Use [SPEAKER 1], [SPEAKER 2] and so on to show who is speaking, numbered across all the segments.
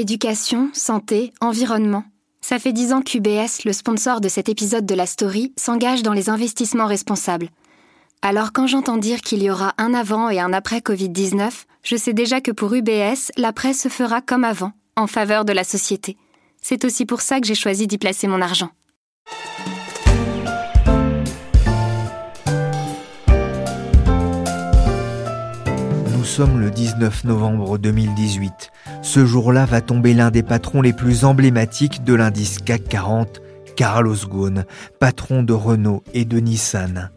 [SPEAKER 1] Éducation, santé, environnement. Ça fait dix ans qu'UBS, le sponsor de cet épisode de la story, s'engage dans les investissements responsables. Alors quand j'entends dire qu'il y aura un avant et un après Covid-19, je sais déjà que pour UBS, l'après se fera comme avant, en faveur de la société. C'est aussi pour ça que j'ai choisi d'y placer mon argent.
[SPEAKER 2] Nous sommes le 19 novembre 2018. Ce jour-là va tomber l'un des patrons les plus emblématiques de l'indice CAC 40, Carlos Ghosn, patron de Renault et de Nissan.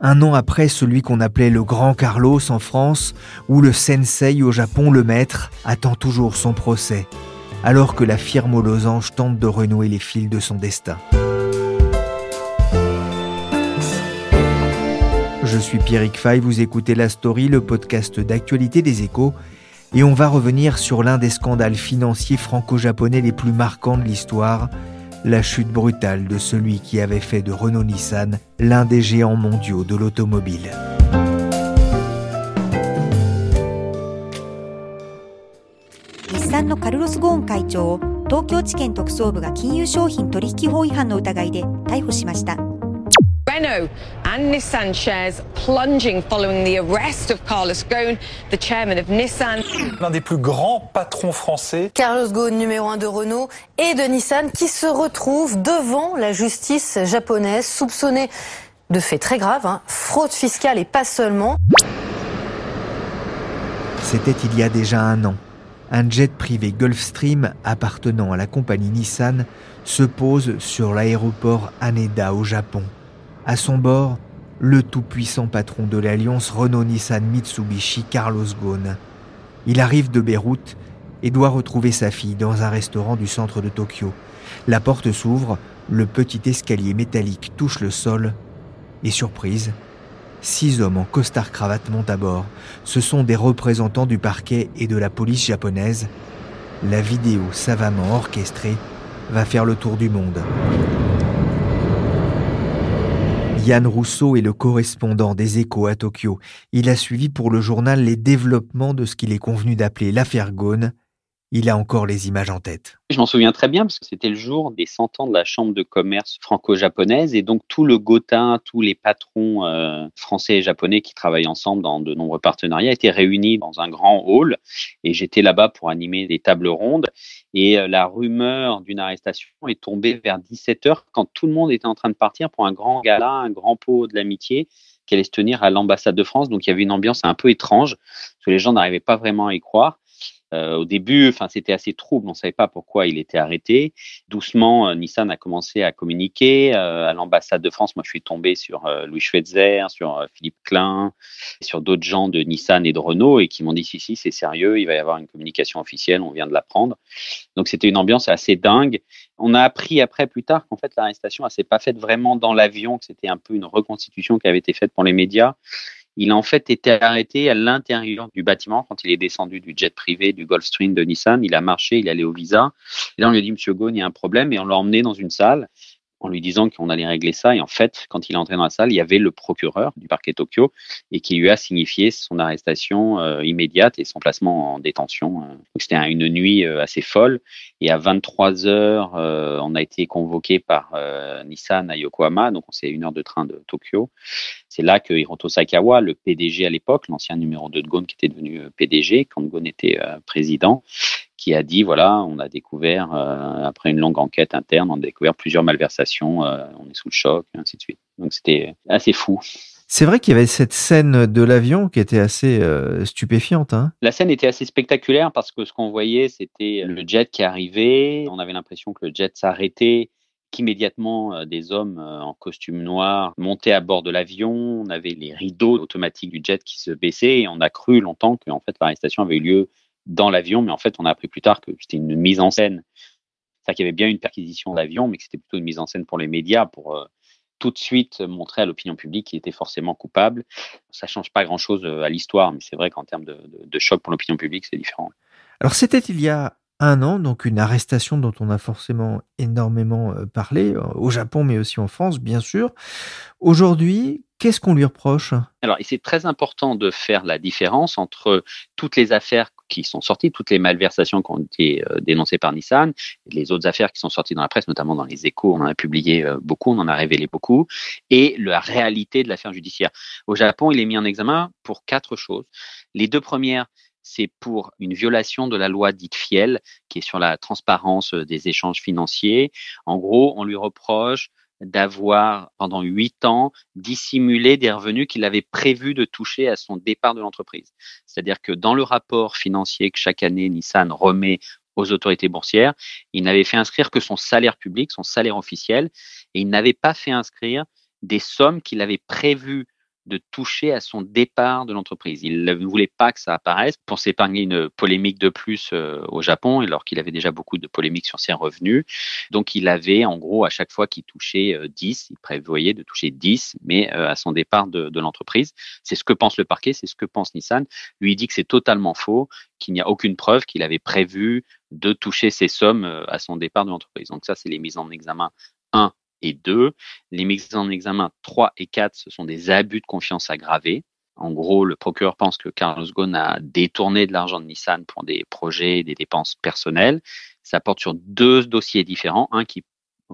[SPEAKER 2] Un an après celui qu'on appelait le Grand Carlos en France, ou le Sensei au Japon, le maître, attend toujours son procès, alors que la firme aux losanges tente de renouer les fils de son destin. Je suis Pierrick Fay, vous écoutez La Story, le podcast d'actualité des échos, et on va revenir sur l'un des scandales financiers franco-japonais les plus marquants de l'histoire, la chute brutale de celui qui avait fait de Renault-Nissan l'un des géants mondiaux de l'automobile.
[SPEAKER 3] 日産のカルロス・ゴーン会長を東京地検特捜部が金融商品取引法違反の疑いで逮捕しました
[SPEAKER 4] Renault and Nissan shares plunging following the arrest of Carlos Ghosn, the chairman of Nissan.
[SPEAKER 5] L'un des plus grands patrons français.
[SPEAKER 6] Carlos Ghosn, numéro 1 de Renault et de Nissan, qui se retrouve devant la justice japonaise, soupçonné de faits très graves, hein, fraude fiscale et pas seulement.
[SPEAKER 2] C'était il y a déjà un an. Un jet privé Gulfstream appartenant à la compagnie Nissan se pose sur l'aéroport Haneda au Japon. À son bord, le tout-puissant patron de l'alliance Renault-Nissan-Mitsubishi, Carlos Ghosn. Il arrive de Beyrouth et doit retrouver sa fille dans un restaurant du centre de Tokyo. La porte s'ouvre, le petit escalier métallique touche le sol et surprise, six hommes en costard-cravate montent à bord. Ce sont des représentants du parquet et de la police japonaise. La vidéo savamment orchestrée va faire le tour du monde. Yann Rousseau est le correspondant des échos à Tokyo. Il a suivi pour le journal les développements de ce qu'il est convenu d'appeler l'affaire Ghosn. Il a encore les images en tête.
[SPEAKER 7] Je m'en souviens très bien parce que c'était le jour des 100 ans de la Chambre de commerce franco-japonaise et donc tout le Gotin, tous les patrons euh, français et japonais qui travaillent ensemble dans de nombreux partenariats étaient réunis dans un grand hall et j'étais là-bas pour animer des tables rondes et euh, la rumeur d'une arrestation est tombée vers 17h quand tout le monde était en train de partir pour un grand gala, un grand pot de l'amitié qui allait se tenir à l'ambassade de France. Donc il y avait une ambiance un peu étrange parce que les gens n'arrivaient pas vraiment à y croire. Euh, au début, enfin, c'était assez trouble. On ne savait pas pourquoi il était arrêté. Doucement, euh, Nissan a commencé à communiquer euh, à l'ambassade de France. Moi, je suis tombé sur Louis Schweitzer, sur Philippe Klein, sur d'autres gens de Nissan et de Renault et qui m'ont dit si si, c'est sérieux. Il va y avoir une communication officielle. On vient de l'apprendre. Donc, c'était une ambiance assez dingue. On a appris après, plus tard, qu'en fait, l'arrestation, elle s'est pas faite vraiment dans l'avion, que c'était un peu une reconstitution qui avait été faite pour les médias il a en fait été arrêté à l'intérieur du bâtiment quand il est descendu du jet privé du Gulfstream de Nissan. Il a marché, il allait au visa. Et là, on lui a dit, Monsieur Ghosn, il y a un problème. Et on l'a emmené dans une salle en lui disant qu'on allait régler ça. Et en fait, quand il est entré dans la salle, il y avait le procureur du parquet Tokyo et qui lui a signifié son arrestation euh, immédiate et son placement en détention. Donc, c'était une nuit euh, assez folle. Et à 23 heures, euh, on a été convoqué par euh, Nissan à Yokohama. Donc, c'est une heure de train de Tokyo. C'est là que Hiroto Sakawa, le PDG à l'époque, l'ancien numéro 2 de Ghosn, qui était devenu euh, PDG quand Ghosn était euh, président, qui a dit voilà, on a découvert, euh, après une longue enquête interne, on a découvert plusieurs malversations, euh, on est sous le choc, et ainsi de suite. Donc c'était assez fou.
[SPEAKER 2] C'est vrai qu'il y avait cette scène de l'avion qui était assez euh, stupéfiante. Hein
[SPEAKER 7] La scène était assez spectaculaire parce que ce qu'on voyait, c'était le jet qui arrivait. On avait l'impression que le jet s'arrêtait, qu'immédiatement des hommes en costume noir montaient à bord de l'avion. On avait les rideaux automatiques du jet qui se baissaient et on a cru longtemps que en fait l'arrestation avait eu lieu dans l'avion, mais en fait on a appris plus tard que c'était une mise en scène. C'est qu'il y avait bien une perquisition d'avion, mais que c'était plutôt une mise en scène pour les médias pour euh, tout de suite montrer à l'opinion publique qu'il était forcément coupable. Ça change pas grand-chose à l'histoire, mais c'est vrai qu'en termes de, de choc pour l'opinion publique, c'est différent.
[SPEAKER 2] Alors c'était il y a un an, donc une arrestation dont on a forcément énormément euh, parlé, euh, au Japon mais aussi en France, bien sûr. Aujourd'hui, qu'est-ce qu'on lui reproche?
[SPEAKER 7] Alors, c'est très important de faire la différence entre toutes les affaires qui sont sorties, toutes les malversations qui ont été euh, dénoncées par Nissan, les autres affaires qui sont sorties dans la presse, notamment dans les échos, on en a publié beaucoup, on en a révélé beaucoup, et la réalité de l'affaire judiciaire. Au Japon, il est mis en examen pour quatre choses. Les deux premières, c'est pour une violation de la loi dite Fiel, qui est sur la transparence euh, des échanges financiers. En gros, on lui reproche d'avoir, pendant huit ans, dissimulé des revenus qu'il avait prévu de toucher à son départ de l'entreprise. C'est-à-dire que dans le rapport financier que chaque année Nissan remet aux autorités boursières, il n'avait fait inscrire que son salaire public, son salaire officiel, et il n'avait pas fait inscrire des sommes qu'il avait prévues de toucher à son départ de l'entreprise. Il ne voulait pas que ça apparaisse pour s'épargner une polémique de plus euh, au Japon, alors qu'il avait déjà beaucoup de polémiques sur ses revenus. Donc il avait en gros à chaque fois qu'il touchait 10, euh, il prévoyait de toucher 10, mais euh, à son départ de, de l'entreprise. C'est ce que pense le parquet, c'est ce que pense Nissan. Lui il dit que c'est totalement faux, qu'il n'y a aucune preuve qu'il avait prévu de toucher ces sommes à son départ de l'entreprise. Donc ça, c'est les mises en examen 1 et 2. Les mises en examen 3 et 4, ce sont des abus de confiance aggravés. En gros, le procureur pense que Carlos Ghosn a détourné de l'argent de Nissan pour des projets et des dépenses personnelles. Ça porte sur deux dossiers différents. Un qui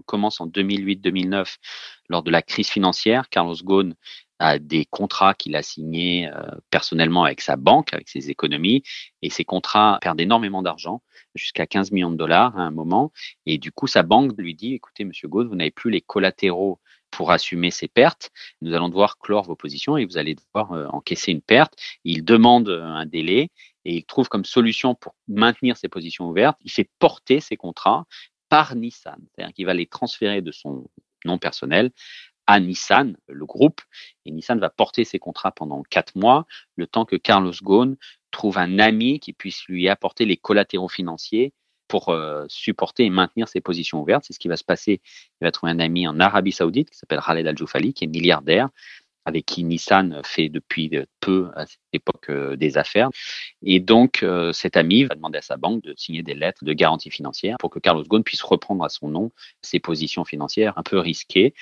[SPEAKER 7] commence en 2008-2009 lors de la crise financière. Carlos Ghosn a des contrats qu'il a signés euh, personnellement avec sa banque, avec ses économies, et ces contrats perdent énormément d'argent, jusqu'à 15 millions de dollars à un moment, et du coup sa banque lui dit, écoutez, Monsieur Gauze, vous n'avez plus les collatéraux pour assumer ces pertes, nous allons devoir clore vos positions et vous allez devoir euh, encaisser une perte. Il demande euh, un délai et il trouve comme solution pour maintenir ses positions ouvertes, il fait porter ses contrats par Nissan, c'est-à-dire qu'il va les transférer de son nom personnel à Nissan, le groupe, et Nissan va porter ses contrats pendant quatre mois, le temps que Carlos Ghosn trouve un ami qui puisse lui apporter les collatéraux financiers pour euh, supporter et maintenir ses positions ouvertes. C'est ce qui va se passer. Il va trouver un ami en Arabie Saoudite qui s'appelle Khaled Al-Joufali, qui est milliardaire, avec qui Nissan fait depuis peu à cette époque euh, des affaires. Et donc, euh, cet ami va demander à sa banque de signer des lettres de garantie financière pour que Carlos Ghosn puisse reprendre à son nom ses positions financières un peu risquées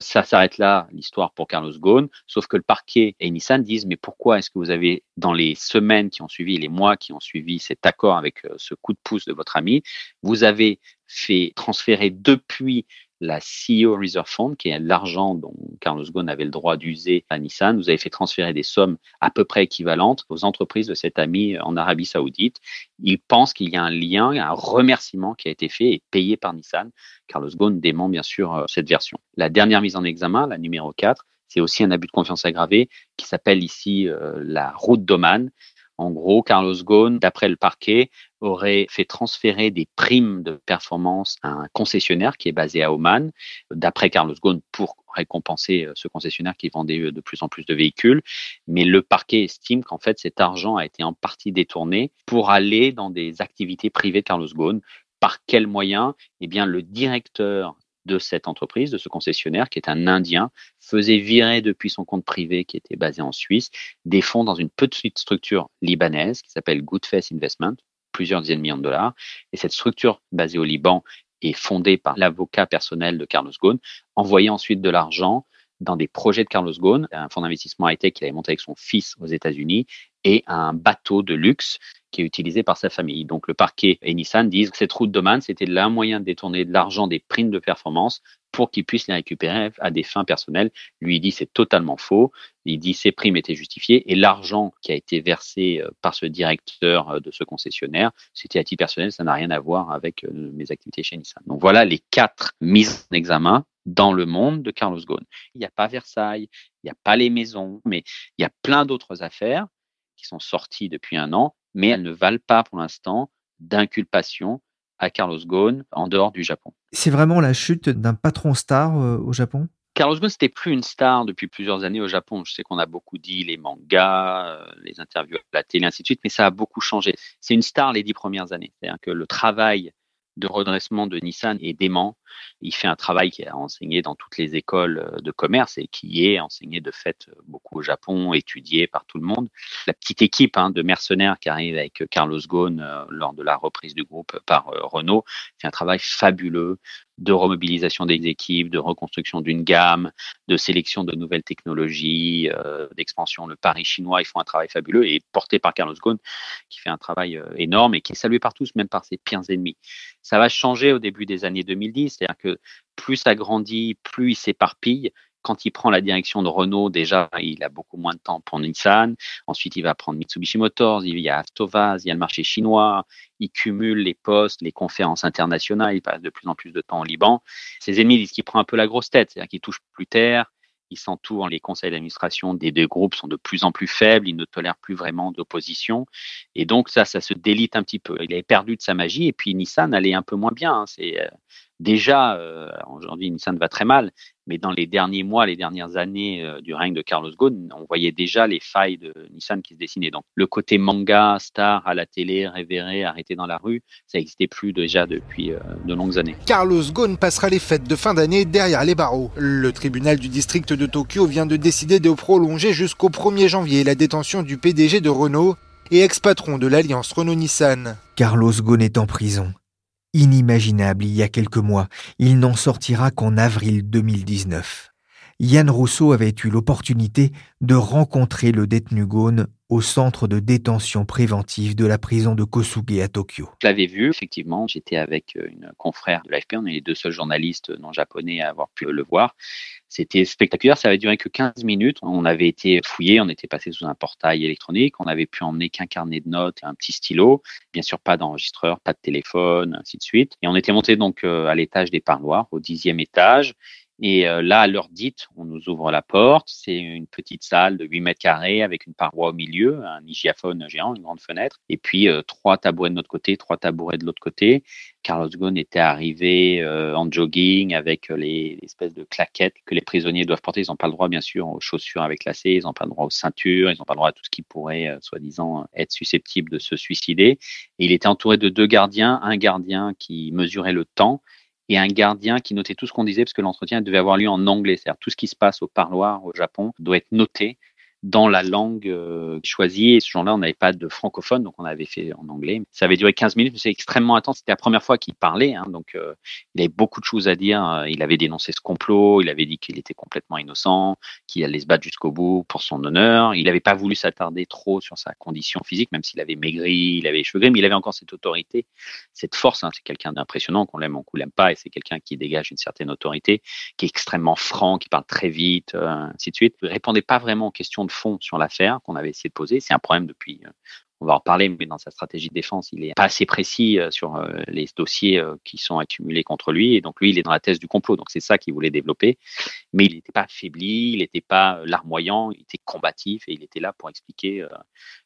[SPEAKER 7] ça s'arrête là, l'histoire pour Carlos Ghosn, sauf que le parquet et Nissan disent mais pourquoi est-ce que vous avez, dans les semaines qui ont suivi, les mois qui ont suivi cet accord avec euh, ce coup de pouce de votre ami, vous avez fait transférer depuis la CEO Reserve Fund, qui est l'argent dont Carlos Ghosn avait le droit d'user à Nissan. Vous avez fait transférer des sommes à peu près équivalentes aux entreprises de cet ami en Arabie Saoudite. Il pense qu'il y a un lien, un remerciement qui a été fait et payé par Nissan. Carlos Ghosn dément bien sûr euh, cette version. La dernière mise en examen, la numéro 4, c'est aussi un abus de confiance aggravé qui s'appelle ici euh, la route d'Oman. En gros, Carlos Ghosn, d'après le parquet, aurait fait transférer des primes de performance à un concessionnaire qui est basé à Oman, d'après Carlos Ghosn, pour récompenser euh, ce concessionnaire qui vendait euh, de plus en plus de véhicules. Mais le parquet estime qu'en fait, cet argent a été en partie détourné pour aller dans des activités privées de Carlos Ghosn. Par quels moyens? Eh bien, le directeur de cette entreprise, de ce concessionnaire, qui est un Indien, faisait virer depuis son compte privé qui était basé en Suisse des fonds dans une petite structure libanaise qui s'appelle Goodface Investment, plusieurs dizaines de millions de dollars. Et cette structure basée au Liban est fondée par l'avocat personnel de Carlos Ghosn, envoyait ensuite de l'argent dans des projets de Carlos Ghosn, un fonds d'investissement high-tech qu'il avait monté avec son fils aux États-Unis, et un bateau de luxe qui est utilisé par sa famille. Donc le parquet et Nissan disent que cette route de Man, c'était l'un moyen de détourner de l'argent des primes de performance pour qu'il puisse les récupérer à des fins personnelles. Lui, il dit c'est totalement faux. Il dit ces primes étaient justifiées et l'argent qui a été versé euh, par ce directeur euh, de ce concessionnaire, c'était à titre personnel, ça n'a rien à voir avec euh, mes activités chez Nissan. Donc voilà les quatre mises en examen dans le monde de Carlos Ghosn. Il n'y a pas Versailles, il n'y a pas les maisons, mais il y a plein d'autres affaires qui sont sorties depuis un an mais elles ne valent pas pour l'instant d'inculpation à Carlos Ghosn en dehors du Japon.
[SPEAKER 2] C'est vraiment la chute d'un patron star euh, au Japon?
[SPEAKER 7] Carlos Ghosn, c'était plus une star depuis plusieurs années au Japon. Je sais qu'on a beaucoup dit les mangas, euh, les interviews à la télé, ainsi de suite, mais ça a beaucoup changé. C'est une star les dix premières années. C'est-à-dire que le travail de redressement de Nissan est dément. Il fait un travail qui est enseigné dans toutes les écoles euh, de commerce et qui est enseigné de fait euh, beaucoup au Japon, étudié par tout le monde. La petite équipe hein, de mercenaires qui arrive avec Carlos Ghosn euh, lors de la reprise du groupe par Renault fait un travail fabuleux de remobilisation des équipes, de reconstruction d'une gamme, de sélection de nouvelles technologies, d'expansion. Le Paris chinois, ils font un travail fabuleux et porté par Carlos Ghosn, qui fait un travail énorme et qui est salué par tous, même par ses pires ennemis. Ça va changer au début des années 2010, c'est-à-dire que plus ça grandit, plus il s'éparpille. Quand il prend la direction de Renault, déjà, il a beaucoup moins de temps pour Nissan. Ensuite, il va prendre Mitsubishi Motors, il y a Avtovaz, il y a le marché chinois. Il cumule les postes, les conférences internationales. Il passe de plus en plus de temps au Liban. Ses ennemis disent qu'il prend un peu la grosse tête, c'est-à-dire qu'il touche plus terre, il s'entoure, les conseils d'administration des deux groupes sont de plus en plus faibles, il ne tolère plus vraiment d'opposition. Et donc, ça, ça se délite un petit peu. Il avait perdu de sa magie et puis Nissan allait un peu moins bien. Hein. C'est euh, déjà, euh, aujourd'hui, Nissan va très mal, mais dans les derniers mois, les dernières années euh, du règne de Carlos Ghosn, on voyait déjà les failles de Nissan qui se dessinaient. Donc, le côté manga, star à la télé, révéré, arrêté dans la rue, ça n'existait plus déjà depuis euh, de longues années.
[SPEAKER 8] Carlos Ghosn passera les fêtes de fin d'année derrière les barreaux. Le tribunal du district de Tokyo vient de décider de prolonger jusqu'au 1er janvier la détention du PDG de Renault et ex-patron de l'alliance Renault-Nissan.
[SPEAKER 2] Carlos Ghosn est en prison inimaginable il y a quelques mois. Il n'en sortira qu'en avril 2019. Yann Rousseau avait eu l'opportunité de rencontrer le détenu Ghosn au centre de détention préventive de la prison de Kosuge à Tokyo.
[SPEAKER 7] Je l'avais vu, effectivement. J'étais avec euh, une confrère de l'AFP. On est les deux seuls journalistes non japonais à avoir pu le voir. C'était spectaculaire. Ça avait duré que 15 minutes. On avait été fouillé. On était passé sous un portail électronique. On avait pu emmener qu'un carnet de notes un petit stylo. Bien sûr, pas d'enregistreur, pas de téléphone, ainsi de suite. Et on était monté donc euh, à l'étage des parloirs, au dixième étage. Et euh, là, à l'heure dite, on nous ouvre la porte. C'est une petite salle de 8 mètres carrés avec une paroi au milieu, un hygiaphone géant, une grande fenêtre, et puis euh, trois tabourets de notre côté, trois tabourets de l'autre côté. Carlos Ghosn était arrivé euh, en jogging avec les, espèces de claquettes que les prisonniers doivent porter. Ils n'ont pas le droit, bien sûr, aux chaussures avec lacets, ils n'ont pas le droit aux ceintures, ils n'ont pas le droit à tout ce qui pourrait, soi-disant, être susceptible de se suicider. Et il était entouré de deux gardiens, un gardien qui mesurait le temps et un gardien qui notait tout ce qu'on disait parce que l'entretien devait avoir lieu en anglais. C'est-à-dire tout ce qui se passe au parloir au Japon doit être noté dans la langue euh, choisie. Et ce jour-là, on n'avait pas de francophone, donc on avait fait en anglais. Ça avait duré 15 minutes, c'est extrêmement intense. C'était la première fois qu'il parlait, hein, donc euh, il avait beaucoup de choses à dire. Il avait dénoncé ce complot, il avait dit qu'il était complètement innocent, qu'il allait se battre jusqu'au bout pour son honneur. Il n'avait pas voulu s'attarder trop sur sa condition physique, même s'il avait maigri, il avait les mais il avait encore cette autorité, cette force. Hein. C'est quelqu'un d'impressionnant, qu'on l'aime ou qu'on l'aime pas, et c'est quelqu'un qui dégage une certaine autorité, qui est extrêmement franc, qui parle très vite, euh, ainsi de suite. Il répondait pas vraiment aux questions de fond sur l'affaire qu'on avait essayé de poser. C'est un problème depuis euh, on va en reparler, mais dans sa stratégie de défense, il est pas assez précis euh, sur euh, les dossiers qui sont accumulés contre lui. Et donc, lui, il est dans la thèse du complot. Donc, c'est ça qu'il voulait développer. Mais il n'était pas affaibli, il n'était pas larmoyant, il était combatif et il était là pour expliquer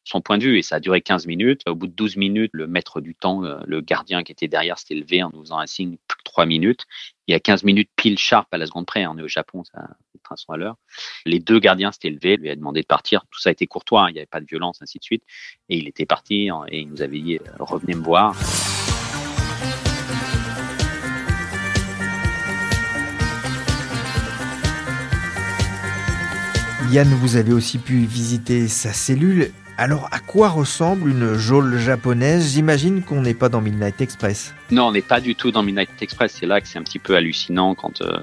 [SPEAKER 7] son point de vue. Et ça a duré 15 minutes. Au bout de 12 minutes, le maître du temps, le gardien qui était derrière, s'était levé en nous faisant un signe plus que 3 minutes. Il y a 15 minutes pile sharp à la seconde près. On est au Japon, ça, trains sont à l'heure. Les deux gardiens s'étaient levés, lui a demandé de partir. Tout ça a été courtois, hein, il n'y avait pas de violence, ainsi de suite. Et il était parti hein, et il nous avait dit euh, revenez me voir.
[SPEAKER 2] Yann, vous avez aussi pu visiter sa cellule. Alors, à quoi ressemble une geôle japonaise? J'imagine qu'on n'est pas dans Midnight Express.
[SPEAKER 7] Non, on n'est pas du tout dans Midnight Express. C'est là que c'est un petit peu hallucinant quand euh,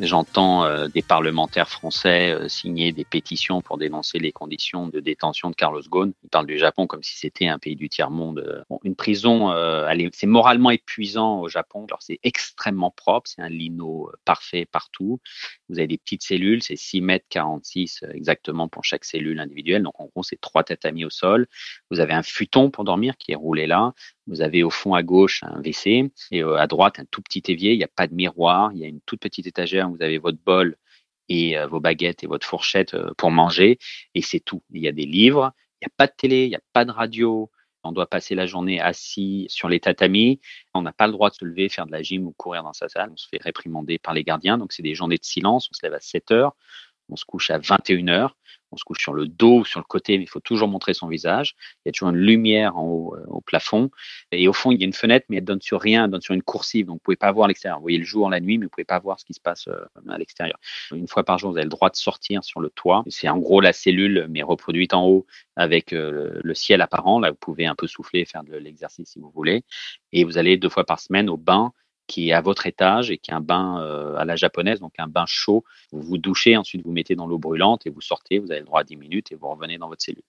[SPEAKER 7] J'entends euh, des parlementaires français euh, signer des pétitions pour dénoncer les conditions de détention de Carlos Ghosn. Ils parlent du Japon comme si c'était un pays du tiers-monde. Bon, une prison, euh, c'est moralement épuisant au Japon. Alors c'est extrêmement propre, c'est un lino parfait partout. Vous avez des petites cellules, c'est 6 mètres 46 exactement pour chaque cellule individuelle. Donc en gros, c'est trois tatamis au sol. Vous avez un futon pour dormir qui est roulé là. Vous avez au fond à gauche un WC et euh, à droite un tout petit évier. Il n'y a pas de miroir. Il y a une toute petite étagère où vous avez votre bol et euh, vos baguettes et votre fourchette euh, pour manger. Et c'est tout. Il y a des livres. Il n'y a pas de télé. Il n'y a pas de radio. On doit passer la journée assis sur les tatamis. On n'a pas le droit de se lever, faire de la gym ou courir dans sa salle. On se fait réprimander par les gardiens. Donc, c'est des journées de silence. On se lève à 7 heures. On se couche à 21 heures on se couche sur le dos, sur le côté, mais il faut toujours montrer son visage. Il y a toujours une lumière en haut euh, au plafond. Et au fond, il y a une fenêtre, mais elle donne sur rien, elle donne sur une coursive. Donc, vous pouvez pas voir l'extérieur. Vous voyez le jour, la nuit, mais vous pouvez pas voir ce qui se passe euh, à l'extérieur. Une fois par jour, vous avez le droit de sortir sur le toit. C'est en gros la cellule, mais reproduite en haut avec euh, le ciel apparent. Là, vous pouvez un peu souffler, faire de l'exercice si vous voulez. Et vous allez deux fois par semaine au bain qui est à votre étage et qui est un bain euh, à la japonaise, donc un bain chaud. Vous vous douchez, ensuite vous mettez dans l'eau brûlante et vous sortez, vous avez le droit à 10 minutes et vous revenez dans votre cellule.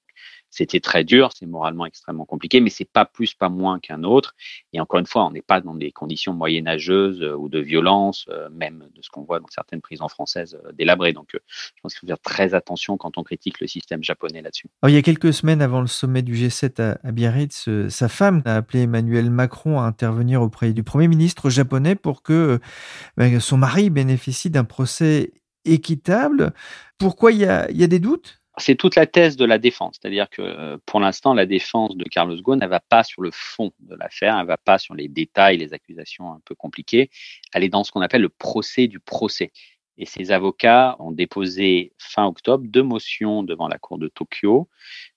[SPEAKER 7] C'était très dur, c'est moralement extrêmement compliqué, mais c'est pas plus, pas moins qu'un autre. Et encore une fois, on n'est pas dans des conditions moyenâgeuses euh, ou de violence, euh, même de ce qu'on voit dans certaines prisons françaises euh, délabrées. Donc, je pense qu'il faut faire très attention quand on critique le système japonais là-dessus.
[SPEAKER 2] il y a quelques semaines avant le sommet du G7 à, Biarritz, sa femme a appelé Emmanuel Macron à intervenir auprès du Premier ministre japonais pour que ben, son mari bénéficie d'un procès équitable. Pourquoi il y a des doutes?
[SPEAKER 7] C'est toute la thèse de la défense, c'est-à-dire que euh, pour l'instant, la défense de Carlos Ghosn, elle va pas sur le fond de l'affaire, elle va pas sur les détails, les accusations un peu compliquées, elle est dans ce qu'on appelle le procès du procès. Et ses avocats ont déposé fin octobre deux motions devant la Cour de Tokyo,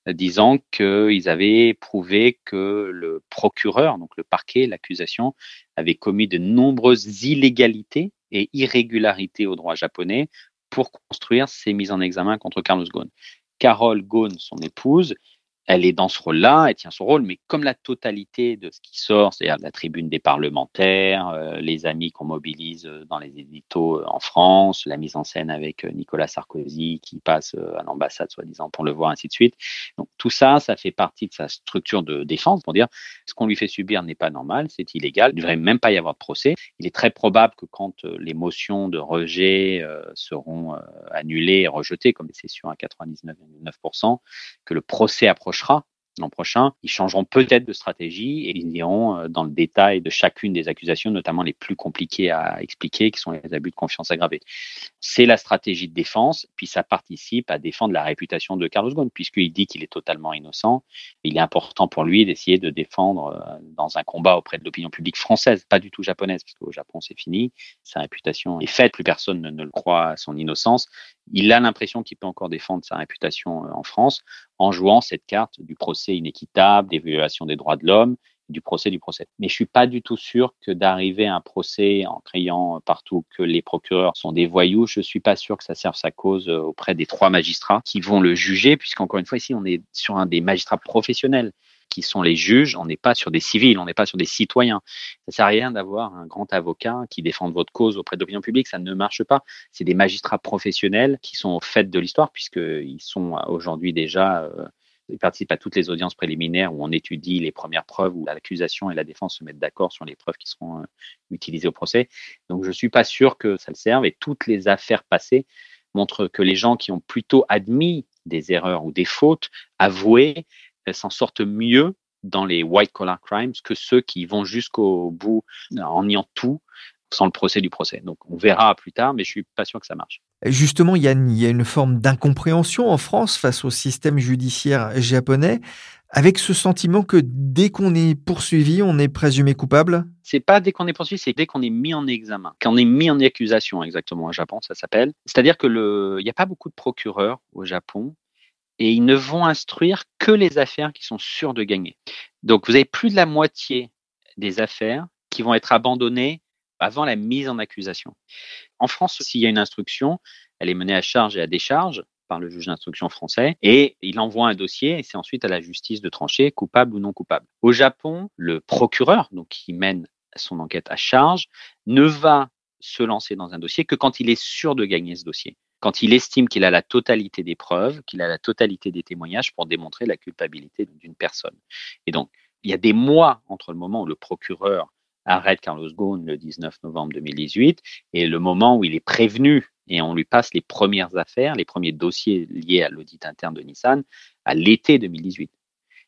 [SPEAKER 7] euh, disant qu'ils avaient prouvé que le procureur, donc le parquet, l'accusation, avait commis de nombreuses illégalités et irrégularités au droit japonais pour construire ces mises en examen contre Carlos Ghosn. Carole Ghosn, son épouse, elle est dans ce rôle-là, elle tient son rôle, mais comme la totalité de ce qui sort, c'est-à-dire la tribune des parlementaires, euh, les amis qu'on mobilise euh, dans les éditos euh, en France, la mise en scène avec Nicolas Sarkozy qui passe à l'ambassade soi-disant pour le voir, ainsi de suite. Donc tout ça, ça fait partie de sa structure de défense pour dire ce qu'on lui fait subir n'est pas normal, c'est illégal, il ne devrait même pas y avoir de procès. Il est très probable que quand les motions de rejet seront annulées et rejetées, comme c'est sûr à 99,9%, que le procès approche l'an prochain, ils changeront peut-être de stratégie et ils iront euh, dans le détail de chacune des accusations, notamment les plus compliquées à expliquer, qui sont les abus de confiance aggravés. C'est la stratégie de défense, puis ça participe à défendre la réputation de Carlos Ghosn, puisqu'il dit qu'il est totalement innocent. Il est important pour lui d'essayer de défendre euh, dans un combat auprès de l'opinion publique française, pas du tout japonaise, parce qu'au Japon c'est fini, sa réputation est faite, plus personne ne, ne le croit à son innocence. Il a l'impression qu'il peut encore défendre sa réputation euh, en France en jouant cette carte du procès inéquitable, des violations des droits de l'homme, du procès du procès. Mais je suis pas du tout sûr que d'arriver à un procès en criant partout que les procureurs sont des voyous, je suis pas sûr que ça serve sa cause euh, auprès des trois magistrats qui vont le juger, puisqu'encore une fois ici on est sur un des magistrats professionnels qui sont les juges, on n'est pas sur des civils, on n'est pas sur des citoyens. Ça sert à rien d'avoir un grand avocat qui défende votre cause auprès de l'opinion publique, ça ne marche pas. C'est des magistrats professionnels qui sont au fait de l'histoire, puisqu'ils sont aujourd'hui déjà, euh, ils participent à toutes les audiences préliminaires où on étudie les premières preuves, où l'accusation et la défense se mettent d'accord sur les preuves qui seront euh, utilisées au procès. Donc je ne suis pas sûr que ça le serve, et toutes les affaires passées montrent que les gens qui ont plutôt admis des erreurs ou des fautes, avouées, elles s'en sortent mieux dans les white collar crimes que ceux qui vont jusqu'au bout en niant tout sans le procès du procès. Donc on verra plus tard, mais je suis pas sûr que ça marche.
[SPEAKER 2] Justement, Yann, il y a une forme d'incompréhension en France face au système judiciaire japonais, avec ce sentiment que dès qu'on est poursuivi, on est présumé coupable?
[SPEAKER 7] C'est pas dès qu'on est poursuivi, c'est dès qu'on est mis en examen, qu'on est mis en accusation exactement au Japon, ça s'appelle. C'est-à-dire que le, il n'y a pas beaucoup de procureurs au Japon et ils ne vont instruire que les affaires qui sont sûres de gagner. Donc, vous avez plus de la moitié des affaires qui vont être abandonnées avant la mise en accusation. En France, s'il y a une instruction, elle est menée à charge et à décharge par le juge d'instruction français et il envoie un dossier et c'est ensuite à la justice de trancher coupable ou non coupable. Au Japon, le procureur, donc qui mène son enquête à charge, ne va se lancer dans un dossier que quand il est sûr de gagner ce dossier quand il estime qu'il a la totalité des preuves, qu'il a la totalité des témoignages pour démontrer la culpabilité d'une personne. Et donc, il y a des mois entre le moment où le procureur arrête Carlos Ghosn le 19 novembre 2018 et le moment où il est prévenu et on lui passe les premières affaires, les premiers dossiers liés à l'audit interne de Nissan à l'été 2018.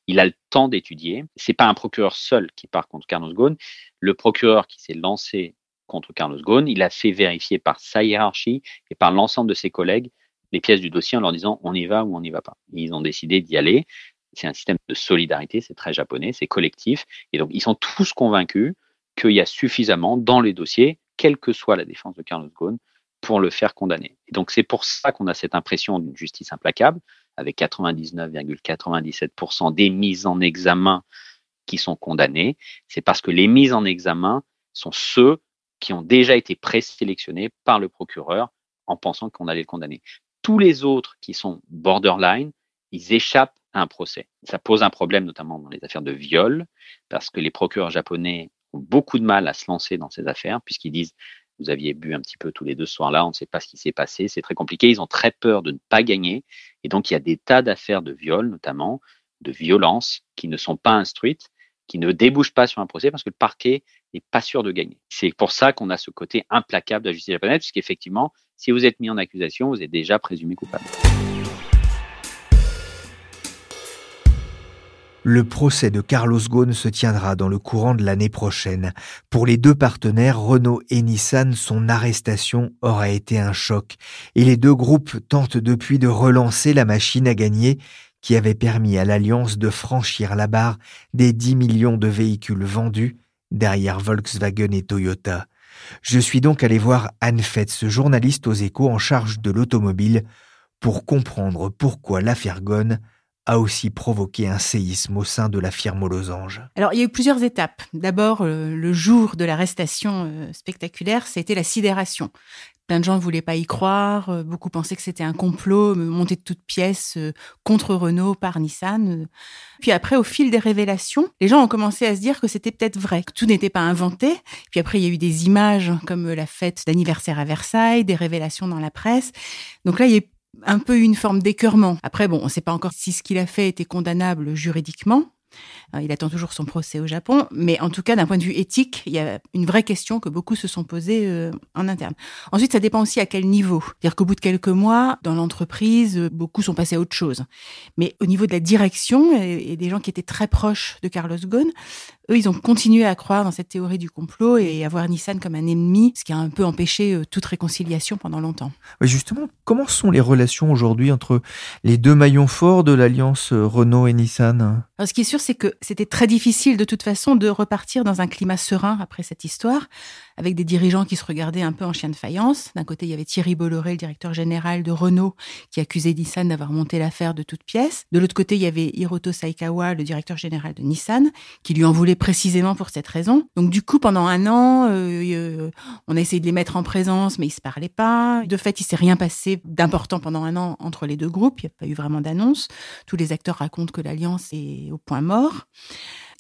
[SPEAKER 7] Il a le temps d'étudier. C'est pas un procureur seul qui part contre Carlos Ghosn. Le procureur qui s'est lancé contre Carlos Ghosn. Il a fait vérifier par sa hiérarchie et par l'ensemble de ses collègues les pièces du dossier en leur disant on y va ou on n'y va pas. ils ont décidé d'y aller. C'est un système de solidarité, c'est très japonais, c'est collectif. Et donc, ils sont tous convaincus qu'il y a suffisamment dans les dossiers, quelle que soit la défense de Carlos Ghosn, pour le faire condamner. Et donc, c'est pour ça qu'on a cette impression d'une justice implacable, avec 99,97% des mises en examen qui sont condamnées. C'est parce que les mises en examen sont ceux qui ont déjà été présélectionnés par le procureur en pensant qu'on allait le condamner. Tous les autres qui sont borderline, ils échappent à un procès. Ça pose un problème notamment dans les affaires de viol, parce que les procureurs japonais ont beaucoup de mal à se lancer dans ces affaires, puisqu'ils disent vous aviez bu un petit peu tous les deux ce soir-là, on ne sait pas ce qui s'est passé, c'est très compliqué, ils ont très peur de ne pas gagner, et donc il y a des tas d'affaires de viol notamment, de violence, qui ne sont pas instruites, qui ne débouchent pas sur un procès parce que le parquet n'est pas sûr de gagner. C'est pour ça qu'on a ce côté implacable de la justice japonaise, puisqu'effectivement, si vous êtes mis en accusation, vous êtes déjà présumé coupable.
[SPEAKER 2] Le procès de Carlos Ghosn se tiendra dans le courant de l'année prochaine. Pour les deux partenaires, Renault et Nissan, son arrestation aura été un choc. Et les deux groupes tentent depuis de relancer la machine à gagner qui avait permis à l'Alliance de franchir la barre des 10 millions de véhicules vendus derrière Volkswagen et Toyota. Je suis donc allé voir Anne Fetz, journaliste aux échos en charge de l'automobile, pour comprendre pourquoi l'affaire Ghosn a aussi provoqué un séisme au sein de la firme aux losanges.
[SPEAKER 9] Alors, il y a eu plusieurs étapes. D'abord, euh, le jour de l'arrestation euh, spectaculaire, c'était la sidération. Plein de gens ne voulaient pas y croire, euh, beaucoup pensaient que c'était un complot monté de toutes pièces contre Renault par Nissan. Puis après, au fil des révélations, les gens ont commencé à se dire que c'était peut-être vrai, que tout n'était pas inventé. Puis après, il y a eu des images comme la fête d'anniversaire à Versailles, des révélations dans la presse. Donc là, il y a un peu une forme d'écœurement. Après, bon, on ne sait pas encore si ce qu'il a fait était condamnable juridiquement. Euh, il attend toujours son procès au Japon, mais en tout cas, d'un point de vue éthique, il y a une vraie question que beaucoup se sont posées euh, en interne. Ensuite, ça dépend aussi à quel niveau. C'est-à-dire qu'au bout de quelques mois, dans l'entreprise, beaucoup sont passés à autre chose. Mais au niveau de la direction et, des gens qui étaient très proches de Carlos Ghosn, eux, ils ont continué à croire dans cette théorie du complot et à voir Nissan comme un ennemi, ce qui a un peu empêché toute réconciliation pendant longtemps.
[SPEAKER 2] justement, comment sont les relations aujourd'hui entre les deux maillons forts de l'alliance Renault et Nissan?
[SPEAKER 9] Alors, Ce qui est sûr, c'est que c'était très difficile de toute façon de repartir dans un climat serein après cette histoire, avec des dirigeants qui se regardaient un peu en chien de faïence. D'un côté, il y avait Thierry Bolloré, le directeur général de Renault, qui accusait Nissan d'avoir monté l'affaire de toutes pièces. De l'autre côté, il y avait Hiroto Saikawa, le directeur général de Nissan, qui lui en voulait précisément pour cette raison. Donc du coup, pendant un an, euh, euh, on a essayé de les mettre en présence, mais ils se parlaient pas. De fait, il s'est rien passé d'important pendant un an entre les deux groupes. Il n'y a pas eu vraiment d'annonce. Tous les acteurs racontent que l'alliance est au point mort.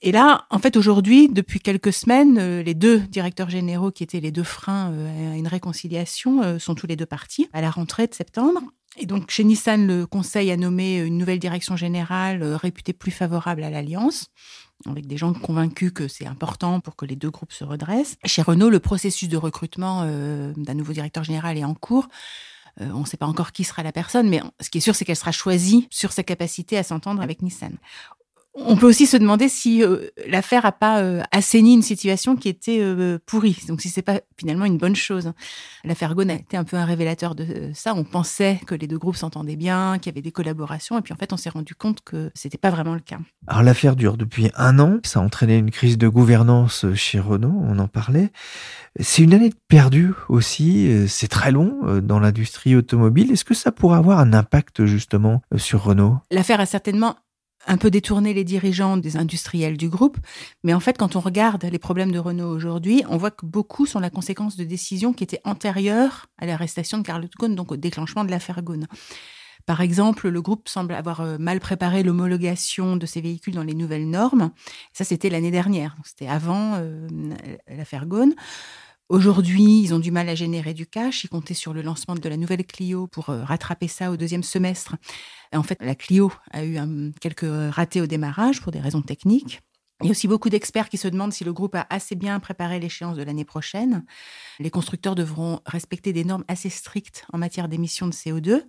[SPEAKER 9] Et là, en fait, aujourd'hui, depuis quelques semaines, euh, les deux directeurs généraux qui étaient les deux freins euh, à une réconciliation euh, sont tous les deux partis à la rentrée de septembre. Et donc, chez Nissan, le Conseil a nommé une nouvelle direction générale réputée plus favorable à l'alliance avec des gens convaincus que c'est important pour que les deux groupes se redressent. Chez Renault, le processus de recrutement d'un nouveau directeur général est en cours. on ne sait pas encore qui sera la personne, mais ce qui est sûr, c'est qu'elle sera choisie sur sa capacité à s'entendre avec Nissan. On peut aussi se demander si euh, l'affaire a pas euh, assaini une situation qui était euh, pourrie. Donc si c'est pas finalement une bonne chose. L'affaire Ghosn a été un peu un révélateur de ça. On pensait que les deux groupes s'entendaient bien, qu'il y avait des collaborations, et puis en fait on s'est rendu compte que c'était pas vraiment le cas.
[SPEAKER 2] Alors l'affaire dure depuis un an. Ça a entraîné une crise de gouvernance chez Renault. On en parlait. C'est une année perdue aussi. C'est très long dans l'industrie automobile. Est-ce que ça pourrait avoir un impact justement sur Renault?
[SPEAKER 9] L'affaire a certainement un peu détourner les dirigeants des industriels du groupe. Mais en fait, quand on regarde les problèmes de Renault aujourd'hui, on voit que beaucoup sont la conséquence de décisions qui étaient antérieures à l'arrestation de Carlos Ghosn, donc au déclenchement de l'affaire Ghosn. Par exemple, le groupe semble avoir euh, mal préparé l'homologation de ses véhicules dans les nouvelles normes. Ça, c'était l'année dernière. C'était avant euh, l'affaire Ghosn. Aujourd'hui, ils ont du mal à générer du cash. Ils comptaient sur le lancement de la nouvelle Clio pour euh, rattraper ça au deuxième semestre. en fait, la Clio a eu quelques ratés au démarrage pour des raisons techniques. Il y a aussi beaucoup d'experts qui se demandent si le groupe a assez bien préparé l'échéance de l'année prochaine. Les constructeurs devront respecter des normes assez strictes en matière d'émissions de CO2.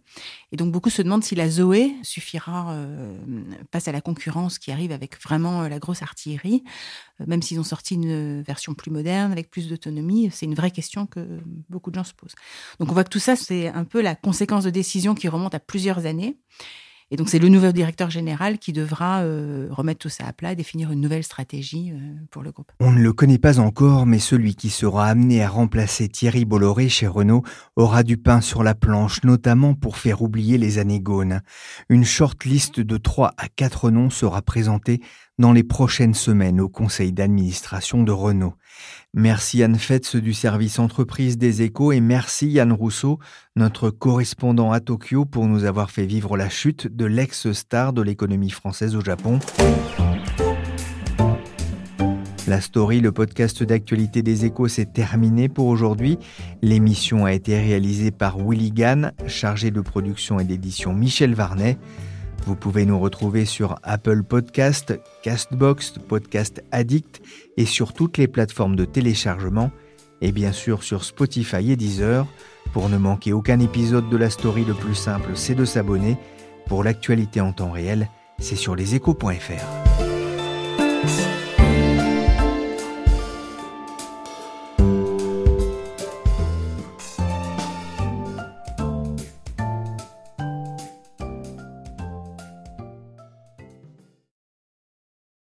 [SPEAKER 9] Et donc beaucoup se demandent si la Zoé suffira euh, face à la concurrence qui arrive avec vraiment euh, la grosse artillerie. Euh, même s'ils ont sorti une version plus moderne, avec plus d'autonomie, c'est une vraie question que beaucoup de gens se posent. Donc on voit que tout ça, c'est un peu la conséquence de décisions qui remontent à plusieurs années Et donc c'est le nouveau directeur général qui devra euh, remettre tout ça à plat, définir une nouvelle stratégie euh, pour le groupe.
[SPEAKER 2] On ne le connaît pas encore, mais celui qui sera amené à remplacer Thierry Bolloré chez Renault aura du pain sur la planche, notamment pour faire oublier les anégones. Une short liste de 3 à 4 noms sera présentée dans les prochaines semaines au conseil d'administration de Renault. Merci Anne Fetz du service entreprise des échos et merci Yann Rousseau, notre correspondant à Tokyo, pour nous avoir fait vivre la chute de l'ex-star de l'économie française au Japon. La story, le podcast d'actualité des échos, s'est terminé pour aujourd'hui. L'émission a été réalisée par Willy Gann, chargé de production et d'édition Michel Varnet. Vous pouvez nous retrouver sur Apple Podcast, Castbox, Podcast Addict et sur toutes les plateformes de téléchargement et bien sûr sur Spotify et Deezer. Pour ne manquer aucun épisode de la story, le plus simple, c'est de s'abonner. Pour l'actualité en temps réel, c'est sur leséchos.fr.